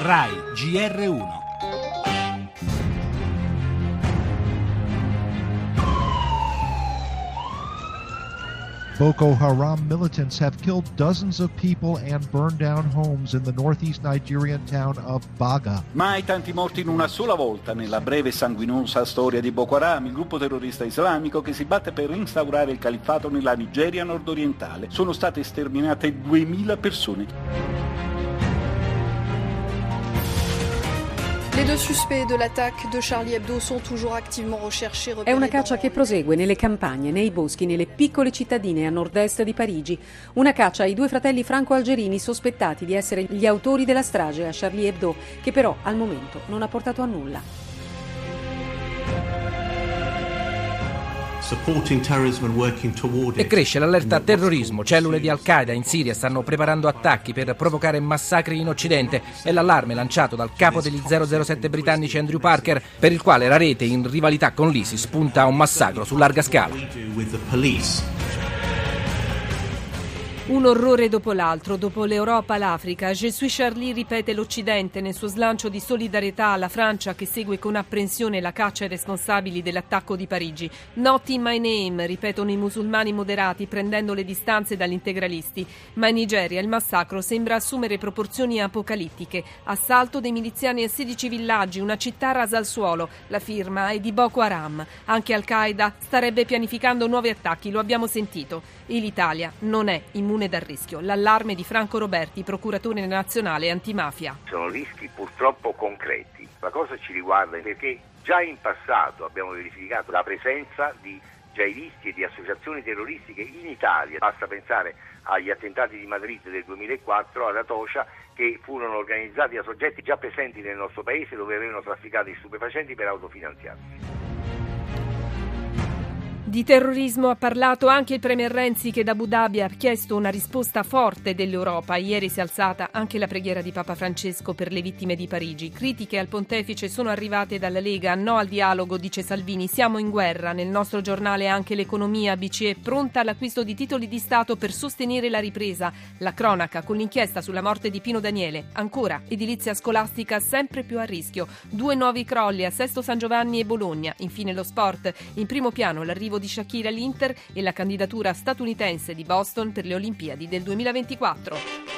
RAI GR1. Boko Haram militants have killed dozens of people and burned down homes in the northeast Nigerian town of Baga. Mai tanti morti in una sola volta nella breve e sanguinosa storia di Boko Haram, il gruppo terrorista islamico che si batte per instaurare il califfato nella Nigeria nordorientale. Sono state sterminate 2000 persone. Les deux suspects de l'attaque de Charlie Hebdo sont toujours activement recherchés. È una caccia che prosegue nelle campagne, nei boschi, nelle piccole cittadine a nord-est di Parigi. Una caccia ai due fratelli franco-algerini sospettati di essere gli autori della strage a Charlie Hebdo, che però al momento non ha portato a nulla. E cresce l'allerta a terrorismo. Cellule di Al-Qaeda in Siria stanno preparando attacchi per provocare massacri in Occidente. È l'allarme lanciato dal capo degli 007 britannici Andrew Parker, per il quale la rete in rivalità con l'ISIS punta a un massacro su larga scala. Un orrore dopo l'altro, dopo l'Europa l'Africa, suis Charlie ripete l'Occidente nel suo slancio di solidarietà alla Francia che segue con apprensione la caccia ai responsabili dell'attacco di Parigi. Not in my name, ripetono i musulmani moderati prendendo le distanze dagli integralisti. Ma in Nigeria il massacro sembra assumere proporzioni apocalittiche. Assalto dei miliziani a 16 villaggi, una città rasa al suolo. La firma è di Boko Haram. Anche Al-Qaeda starebbe pianificando nuovi attacchi, lo abbiamo sentito. E l'Italia non è immune immune dal rischio. L'allarme di Franco Roberti, procuratore nazionale antimafia. Sono rischi purtroppo concreti. La cosa ci riguarda perché già in passato abbiamo verificato la presenza di jihadisti e di associazioni terroristiche in Italia. Basta pensare agli attentati di Madrid del 2004 ad Atocha che furono organizzati da soggetti già presenti nel nostro paese dove avevano trafficato i stupefacenti per autofinanziarsi. Di terrorismo ha parlato anche il Premier Renzi che da Abu Dhabi ha chiesto una risposta forte dell'Europa. Ieri si è alzata anche la preghiera di Papa Francesco per le vittime di Parigi. Critiche al pontefice sono arrivate dalla Lega. No al dialogo, dice Salvini. Siamo in guerra. Nel nostro giornale anche l'economia BCE pronta all'acquisto di titoli di Stato per sostenere la ripresa. La cronaca con l'inchiesta sulla morte di Pino Daniele. Ancora edilizia scolastica sempre più a rischio. Due nuovi crolli a Sesto San Giovanni e Bologna. Infine lo sport. In primo piano di Shakira all'Inter e la candidatura statunitense di Boston per le Olimpiadi del 2024.